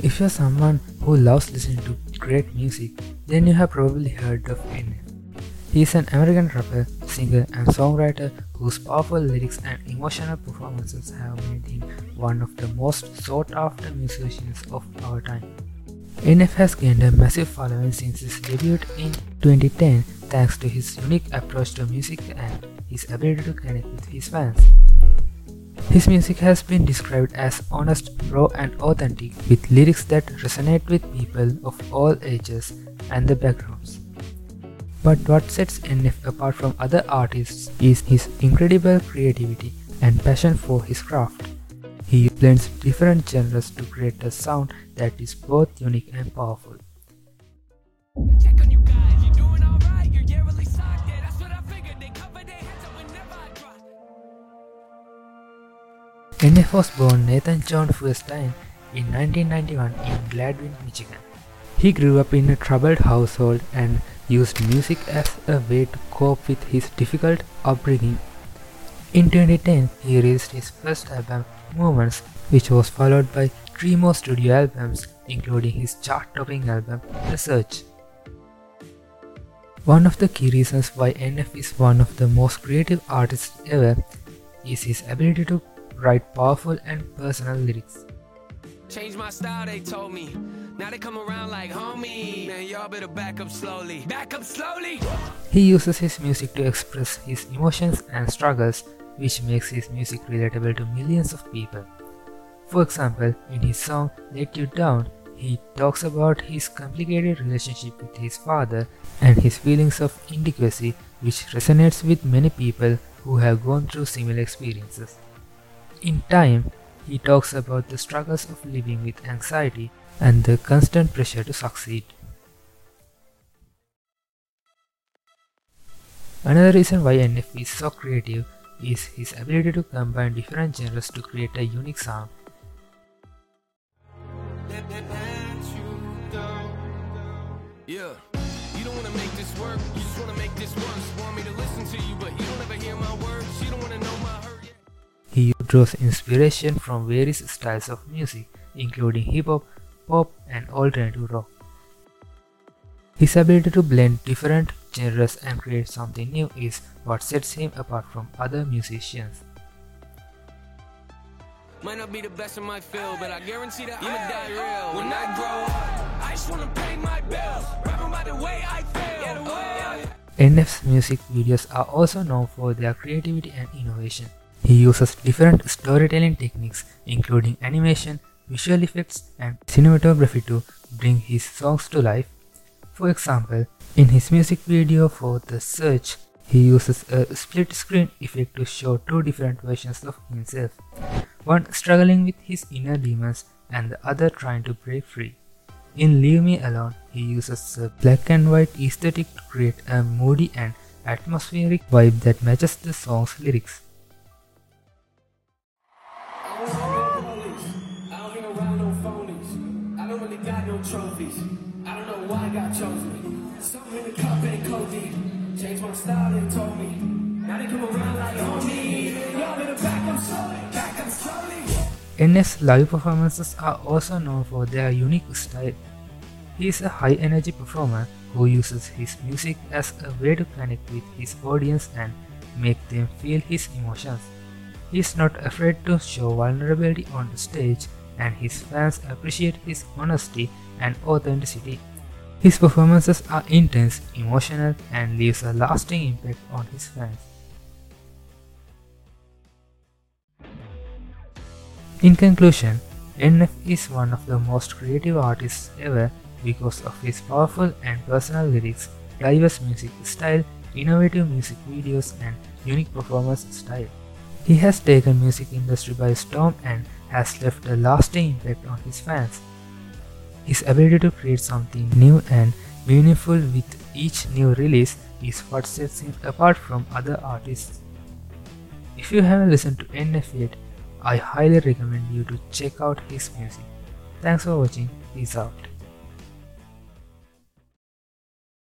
If you're someone who loves listening to great music, then you have probably heard of NF. He is an American rapper, singer, and songwriter whose powerful lyrics and emotional performances have made him one of the most sought after musicians of our time. NF has gained a massive following since his debut in 2010 thanks to his unique approach to music and his ability to connect with his fans. His music has been described as honest, raw, and authentic, with lyrics that resonate with people of all ages and the backgrounds. But what sets NF apart from other artists is his incredible creativity and passion for his craft. He blends different genres to create a sound that is both unique and powerful. NF was born Nathan John Feuerstein in 1991 in Gladwin, Michigan. He grew up in a troubled household and used music as a way to cope with his difficult upbringing. In 2010, he released his first album, Moments, which was followed by three more studio albums, including his chart-topping album, The Search. One of the key reasons why NF is one of the most creative artists ever is his ability to write powerful and personal lyrics. Change my style, they told me. Now they come around like homie. Man, y'all better back up slowly. Back up slowly! He uses his music to express his emotions and struggles, which makes his music relatable to millions of people. For example, in his song Let You Down, he talks about his complicated relationship with his father and his feelings of inadequacy, which resonates with many people who have gone through similar experiences. In time, he talks about the struggles of living with anxiety and the constant pressure to succeed. Another reason why NF is so creative is his ability to combine different genres to create a unique sound. Yeah, He draws inspiration from various styles of music, including hip hop, pop, and alternative rock. His ability to blend different genres and create something new is what sets him apart from other musicians. Might not be the best in my field, but I guarantee that I'ma die real. When I grow up, I just wanna pay my bills. Rapping by the way I feel. NF's music videos are also known for their creativity and innovation. He uses different storytelling techniques, including animation, visual effects, and cinematography to bring his songs to life. For example, in his music video for The Search, he uses a split screen effect to show two different versions of himself, one struggling with his inner demons and the other trying to break free. In Leave Me Alone, he uses a black and white aesthetic to create a moody and atmospheric vibe that matches the song's lyrics. In. NF's live performances are also known for their unique style. He is a high energy performer who uses his music as a way to connect with his audience and make them feel his emotions. He is not afraid to show vulnerability on the stage and his fans appreciate his honesty and authenticity. His performances are intense, emotional and leaves a lasting impact on his fans. In conclusion, NF is one of the most creative artists ever because of his powerful and personal lyrics, diverse music style, innovative music videos, and unique performance style. He has taken music industry by storm and has left a lasting impact on his fans. His ability to create something new and meaningful with each new release is what sets him apart from other artists. If you haven't listened to NF yet, I highly recommend you to check out his music. Thanks for watching. Peace out.